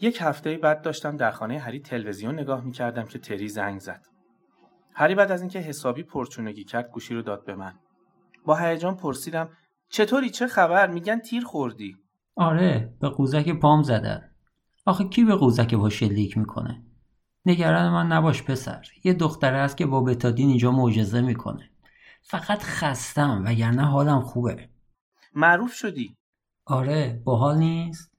یک هفته بعد داشتم در خانه هری تلویزیون نگاه می‌کردم که تری زنگ زد. هری بعد از اینکه حسابی پرچونگی کرد گوشی رو داد به من. با هیجان پرسیدم چطوری چه خبر میگن تیر خوردی؟ آره به قوزک پام زدن. آخه کی به قوزک با شلیک می‌کنه؟ نگران من نباش پسر. یه دختره هست که با بتادین اینجا معجزه می‌کنه. فقط خستم وگرنه حالم خوبه. معروف شدی. آره باحال نیست؟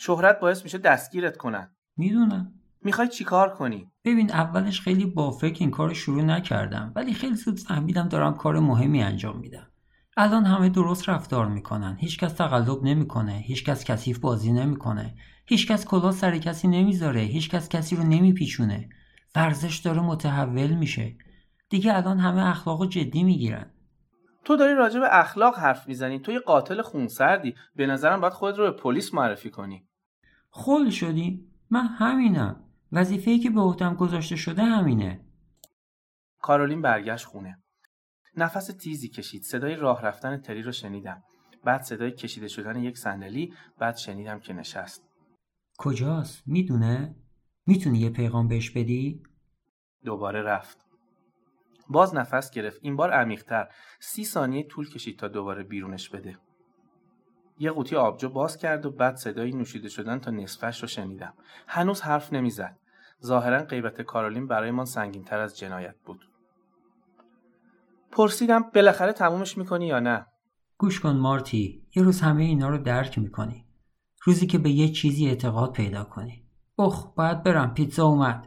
شهرت باعث میشه دستگیرت کنن. می‌دونم. می‌خوای چیکار کنی؟ ببین اولش خیلی با فکر این کار شروع نکردم ولی خیلی زود فهمیدم دارم کار مهمی انجام میدم. الان همه درست رفتار می‌کنن هیچکس تقلب نمی‌کنه هیچکس کثیف بازی نمی‌کنه هیچکس کلاه سر کسی نمی‌ذاره هیچکس کسی رو نمیپیچونه ورزش داره متحول میشه دیگه الان همه اخلاقو جدی می‌گیرن تو داری راجع به اخلاق حرف می‌زنی تو یه قاتل خونسردی به نظرم باید خود رو به پلیس معرفی کنی خول شدی؟ من همینم. وظیفه‌ای که به عهدم گذاشته شده همینه. کارولین برگشت خونه. نفس تیزی کشید. صدای راه رفتن تری رو شنیدم. بعد صدای کشیده شدن یک صندلی بعد شنیدم که نشست. کجاست؟ می‌دونه؟ می‌تونی یه پیغام بهش بدی؟ دوباره رفت. باز نفس گرفت. این بار عمیقتر. سی ثانیه طول کشید تا دوباره بیرونش بده. یه قوطی آبجو باز کرد و بعد صدای نوشیده شدن تا نصفش رو شنیدم. هنوز حرف نمی‌زد. ظاهرا غیبت کارولین برایمان سنگینتر از جنایت بود. پرسیدم بالاخره تمومش می‌کنی یا نه؟ گوش کن مارتی یه روز همه اینا رو درک می‌کنی. روزی که به یه چیزی اعتقاد پیدا کنی. اخ باید برم پیتزا اومد.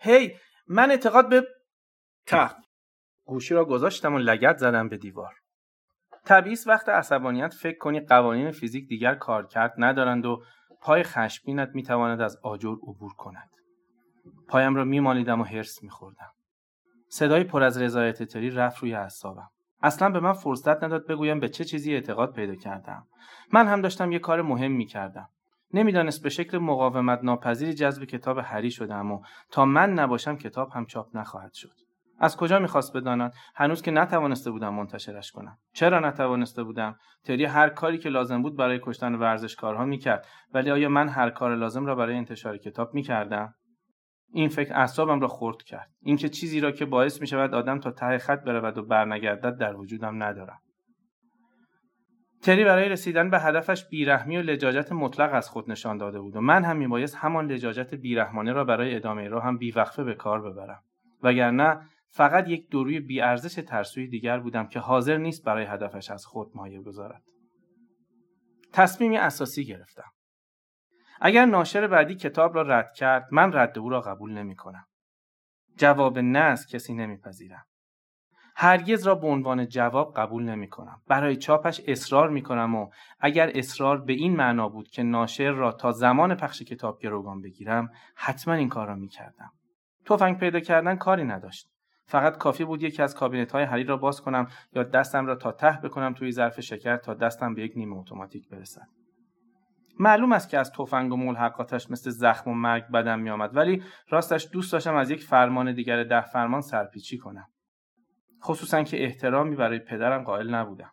هی من اعتقاد به تخت گوشی را گذاشتم و لگت زدم به دیوار. طبیعی وقت عصبانیت فکر کنی قوانین فیزیک دیگر کار کرد ندارند و پای خشمگینت می‌تواند از آجر عبور کند. پایم را میمالیدم و هرس میخوردم. صدای پر از رضایت تری رفت روی اعصابم. اصلا به من فرصت نداد بگویم به چه چیزی اعتقاد پیدا کردم. من هم داشتم یه کار مهم می کردم نمی‌دانست به شکل مقاومت ناپذیری جذب کتاب هری شدم و تا من نباشم کتاب هم چاپ نخواهد شد. از کجا می‌خواست بداند هنوز که نتوانسته بودم منتشرش کنم. چرا نتوانسته بودم؟ تری هر کاری که لازم بود برای کشتن ورزشکارها می‌کرد. ولی آیا من هر کار لازم را برای انتشار کتاب می‌کردم؟ این فکر اعصابم را خرد کرد. اینکه چیزی را که باعث می شود آدم تا ته خط برود و برنگردد در وجودم ندارم. تری برای رسیدن به هدفش بیرحمی و لجاجت مطلق از خود نشان داده بود و من هم میبایست همان لجاجت بیرحمانه را برای ادامه را هم بیوقفه به کار ببرم. وگرنه فقط یک دروی بیارزش ترسوی دیگر بودم که حاضر نیست برای هدفش از خود مایه گذارد تصمیمی اساسی گرفتم اگر ناشر بعدی کتاب را رد کرد من رد او را قبول نمی کنم. جواب نه از کسی نمیپذیرم. هرگز را به عنوان جواب قبول نمی کنم. برای چاپش اصرار می کنم و اگر اصرار به این معنا بود که ناشر را تا زمان پخش کتاب گروگان بگیرم حتما این کار را می کردم. توفنگ پیدا کردن کاری نداشت. فقط کافی بود یکی از کابینت های هری را باز کنم یا دستم را تا ته بکنم توی ظرف شکر تا دستم به یک نیمه اتوماتیک برسد. معلوم است که از تفنگ و ملحقاتش مثل زخم و مرگ بدم می آمد ولی راستش دوست داشتم از یک فرمان دیگر ده فرمان سرپیچی کنم. خصوصا که احترامی برای پدرم قائل نبودم.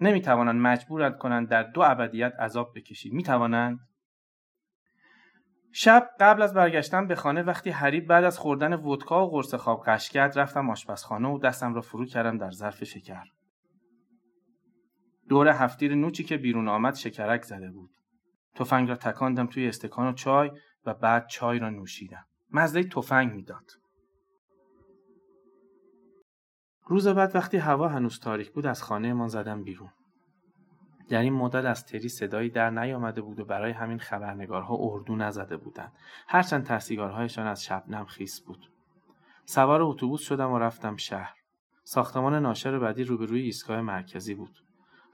نمی توانند مجبورت کنند در دو ابدیت عذاب بکشی. می توانند شب قبل از برگشتن به خانه وقتی حریب بعد از خوردن ودکا و قرص خواب قش کرد رفتم آشپزخانه و دستم را فرو کردم در ظرف شکر دور هفتیر نوچی که بیرون آمد شکرک زده بود. تفنگ را تکاندم توی استکان و چای و بعد چای را نوشیدم. مزه تفنگ می‌داد. روز بعد وقتی هوا هنوز تاریک بود از خانه من زدم بیرون. در این مدت از تری صدایی در نیامده بود و برای همین خبرنگارها اردو نزده بودند. هرچند تحصیلگارهایشان از شبنم خیس بود. سوار اتوبوس شدم و رفتم شهر. ساختمان ناشر بعدی روبروی ایستگاه مرکزی بود.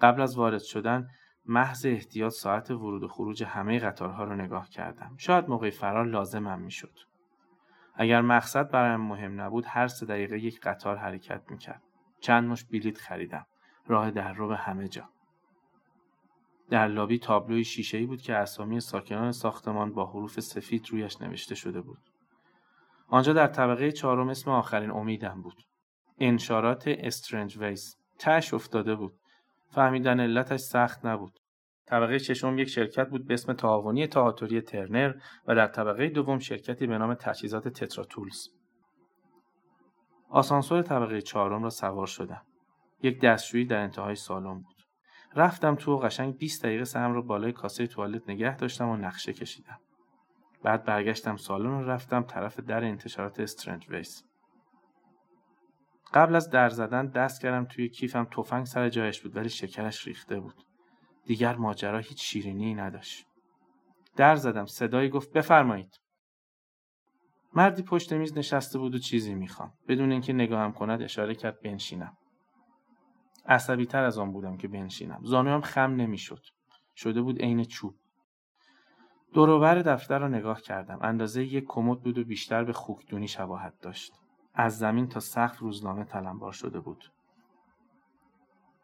قبل از وارد شدن محض احتیاط ساعت ورود و خروج همه قطارها رو نگاه کردم. شاید موقع فرار لازمم می‌شد. اگر مقصد برایم مهم نبود هر سه دقیقه یک قطار حرکت می‌کرد. چند مش بلیط خریدم. راه در رو به همه جا. در لابی تابلوی شیشه‌ای بود که اسامی ساکنان ساختمان با حروف سفید رویش نوشته شده بود. آنجا در طبقه چهارم اسم آخرین امیدم بود. انشارات استرنج ویس. تش افتاده بود. فهمیدن علتش سخت نبود. طبقه ششم یک شرکت بود به اسم تعاونی تئاتری ترنر و در طبقه دوم شرکتی به نام تجهیزات تتراتولز. آسانسور طبقه چهارم را سوار شدم. یک دستشویی در انتهای سالن بود. رفتم تو و قشنگ 20 دقیقه سرم رو بالای کاسه توالت نگه داشتم و نقشه کشیدم. بعد برگشتم سالن و رفتم طرف در انتشارات استرنج ویس. قبل از در زدن دست کردم توی کیفم تفنگ سر جایش بود ولی شکرش ریخته بود. دیگر ماجرا هیچ شیرینی نداشت. در زدم صدایی گفت بفرمایید. مردی پشت میز نشسته بود و چیزی می‌خوام. بدون اینکه نگاهم کند اشاره کرد بنشینم. عصبی تر از آن بودم که بنشینم. زانویم خم نمی‌شد. شده بود عین چوب. دوروبر دفتر را نگاه کردم. اندازه یک کمد بود و بیشتر به خوکدونی شباهت داشت. از زمین تا سقف روزنامه تلمبار شده بود.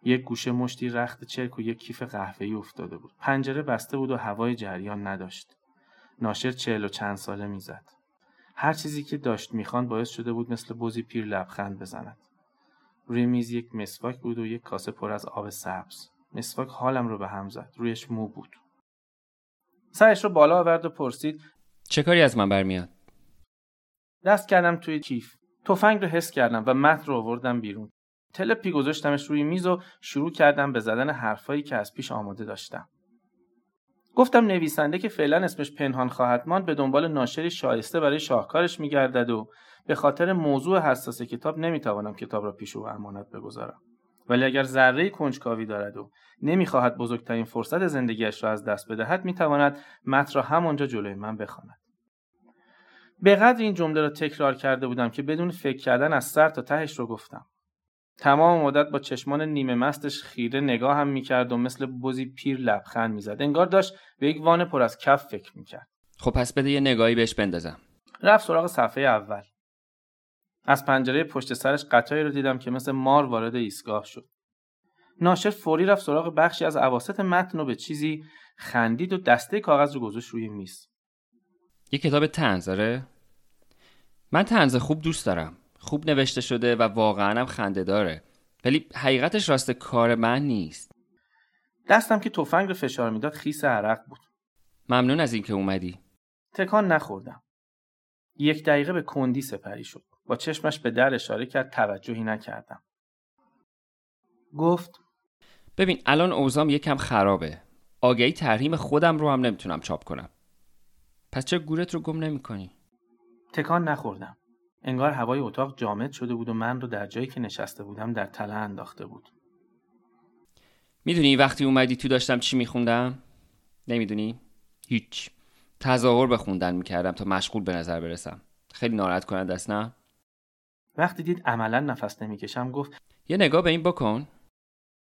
یک گوشه مشتی رخت چرک و یک کیف قهوه‌ای افتاده بود. پنجره بسته بود و هوای جریان نداشت. ناشر چهل و چند ساله می‌زد. هر چیزی که داشت می‌خوان باعث شده بود مثل بزی پیر لبخند بزند. روی میز یک مسواک بود و یک کاسه پر از آب سبز. مسواک حالم رو به هم زد. رویش مو بود. سرش رو بالا آورد و پرسید چه کاری از من برمیاد؟ دست کردم توی کیف. تفنگ رو حس کردم و متن رو آوردم بیرون. تلپی گذاشتمش روی میز و شروع کردم به زدن حرفایی که از پیش آماده داشتم. گفتم نویسنده که فعلا اسمش پنهان خواهد ماند به دنبال ناشری شایسته برای شاهکارش میگردد و به خاطر موضوع حساس کتاب نمی‌توانم کتاب را پیش او امانت بگذارم. ولی اگر ذره کنجکاوی دارد و نمی‌خواهد بزرگترین فرصت زندگیش را از دست بدهد می‌تواند متن را همانجا جلوی من بخواند. به قدر این جمله را تکرار کرده بودم که بدون فکر کردن از سر تا تهش رو گفتم. تمام مدت با چشمان نیمه مستش خیره نگاه هم می‌کرد و مثل بزی پیر لبخند می‌زد. انگار داشت به یک وان پر از کف فکر می‌کرد. خب پس بده یه نگاهی بهش بندازم. رفت سراغ صفحه اول. از پنجره پشت سرش قطعی رو دیدم که مثل مار وارد ایستگاه شد. ناشر فوری رفت سراغ بخشی از عواست متن و به چیزی خندید و دسته کاغذ رو گذاشت روی میز. یه کتاب تنز آره من تنز خوب دوست دارم. خوب نوشته شده و واقعا هم خنده داره. ولی حقیقتش راست کار من نیست. دستم که تفنگ رو فشار می‌داد خیس عرق بود. ممنون از اینکه اومدی. تکان نخوردم. یک دقیقه به کندی سپری شد. با چشمش به در اشاره کرد توجهی نکردم گفت ببین الان اوزام یکم خرابه آگهی ترهیم خودم رو هم نمی‌تونم چاپ کنم پس چه گورت رو گم نمی کنی؟ تکان نخوردم انگار هوای اتاق جامد شده بود و من رو در جایی که نشسته بودم در تله انداخته بود می‌دونی وقتی اومدی تو داشتم چی میخوندم؟ نمی‌دونی؟ هیچ تظاهر به خوندن می‌کردم تا مشغول به نظر برسم خیلی ناراحت کننده است نه؟ وقتی دید عملا نفس نمی‌کشم گفت یه نگاه به این بکن.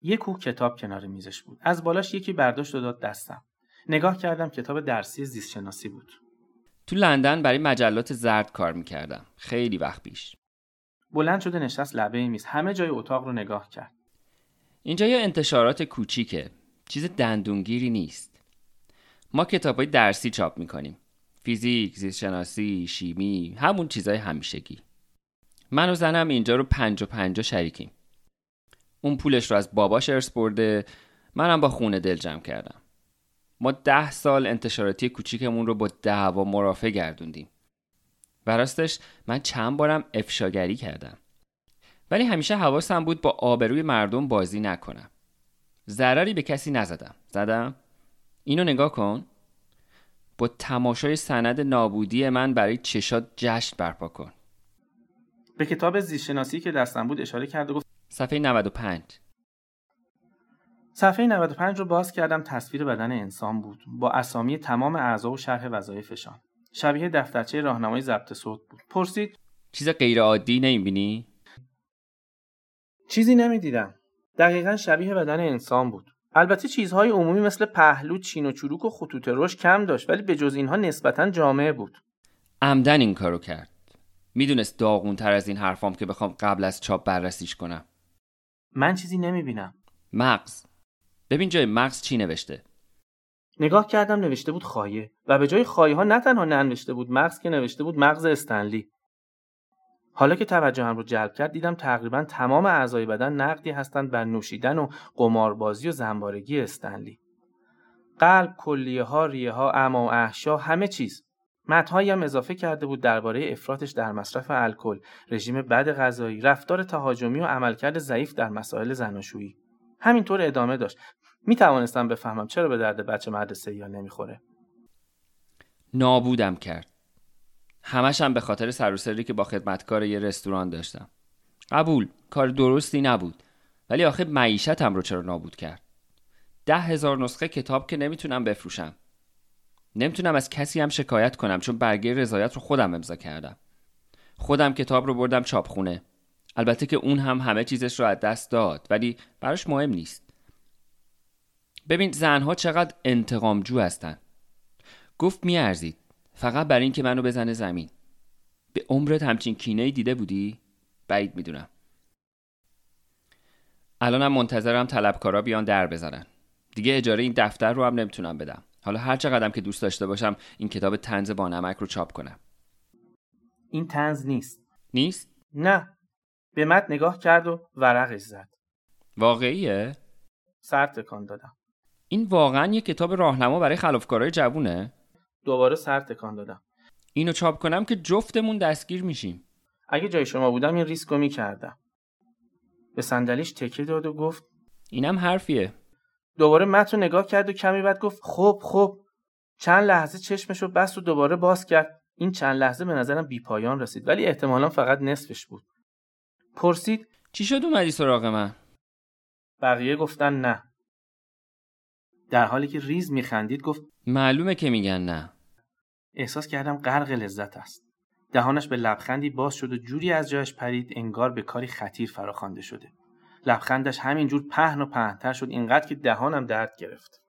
یه کوه کتاب کنار میزش بود. از بالاش یکی برداشت و داد دستم. نگاه کردم کتاب درسی زیست شناسی بود. تو لندن برای مجلات زرد کار می‌کردم. خیلی وقت پیش. بلند شده نشست لبه میز. همه جای اتاق رو نگاه کرد. اینجا یه انتشارات کوچیکه. چیز دندونگیری نیست. ما کتاب های درسی چاپ می‌کنیم. فیزیک، زیست شناسی، شیمی همون چیزای همیشگی. من و زنم اینجا رو پنج و پنجا شریکیم. اون پولش رو از باباش ارث برده منم با خونه دل جمع کردم. ما ده سال انتشاراتی کوچیکمون رو با دعوا مرافع گردوندیم. و راستش من چند بارم افشاگری کردم. ولی همیشه حواسم بود با آبروی مردم بازی نکنم. ضرری به کسی نزدم. زدم. اینو نگاه کن. با تماشای سند نابودی من برای چشات جشن برپا کن. به کتاب زیستشناسی که دستم بود اشاره کرد و گفت صفحه 95 صفحه 95 رو باز کردم تصویر بدن انسان بود. با اسامی تمام اعضا و شرح وظایفشان. شبیه دفترچه راهنمای ضبط صوت بود. پرسید چیز غیر عادی نمی‌بینی؟ چیزی نمی‌دیدم. دقیقا شبیه بدن انسان بود. البته چیزهای عمومی مثل پهلو چین و چروک و خطوط رشد کم داشت ولی به جز اینها نسبتا جامعه بود. عمدن این کارو کرد. می‌دونست داغون تر از این حرفام که بخوام قبل از چاپ بررسیش کنم. من چیزی نمی‌بینم. مغز. ببین جای مغز چی نوشته؟ نگاه کردم نوشته بود خایه و به جای خایه ها نه تنها ننوشته بود مغز که نوشته بود مغز استنلی. حالا که توجهم رو جلب کرد دیدم تقریبا تمام اعضای بدن نقدی هستند بر نوشیدن و قماربازی و زنبارگی استنلی. قلب کلیه ها ریه ها اما و احشا همه چیز. متنهایی هم اضافه کرده بود درباره افراطش در مصرف الکل رژیم بد غذایی رفتار تهاجمی و عملکرد ضعیف در مسائل زناشویی. همینطور ادامه داشت. می توانستم بفهمم چرا به درد بچه مدرسه یا نمی‌خوره. نابودم کرد. همشم به خاطر سر که با خدمتکار یه رستوران داشتم. قبول کار درستی نبود. ولی آخه معیشتم رو چرا نابود کرد؟ ده هزار نسخه کتاب که نمی‌تونم بفروشم. نمی‌تونم از کسی هم شکایت کنم چون برگه رضایت رو خودم امضا کردم. خودم کتاب رو بردم چاپخونه. البته که اون هم همه چیزش رو از دست داد ولی براش مهم نیست. ببین زنها چقدر انتقامجو هستن. گفت میارزید. فقط برای اینکه منو بزنه زمین. به عمرت همچین کینه دیده بودی؟ بعید می‌دونم. الانم منتظرم طلبکارا بیان در بزنن. دیگه اجاره این دفتر رو هم نمی‌تونم بدم. حالا هر چقدرم که دوست داشته باشم این کتاب تنز با نمک رو چاپ کنم. این تنز نیست. نیست؟ نه. به مت نگاه کرد و ورقش زد. واقعیه؟ سر تکان دادم. این واقعا یه کتاب راهنما برای خلافکارای جوونه؟ دوباره سر تکان دادم. اینو چاپ کنم که جفتمون دستگیر میشیم. اگه جای شما بودم این ریسکو می‌کردم. به صندلیش تکیه داد و گفت اینم حرفیه. دوباره مت رو نگاه کرد و کمی بعد گفت خب خب. چند لحظه چشمش رو بست و دوباره باز کرد. این چند لحظه به نظرم بیپایان رسید ولی احتمالا فقط نصفش بود. پرسید چی شد اومدی سراغ من؟ بقیه گفتن نه. در حالی که ریز میخندید گفت معلومه که میگن نه. احساس کردم غرق لذت است. دهانش به لبخندی باز شد و جوری از جایش پرید انگار به کاری خطیر فراخوانده شده. لبخندش همینجور پهن و پهنتر شد. اینقدر که دهانم درد گرفت.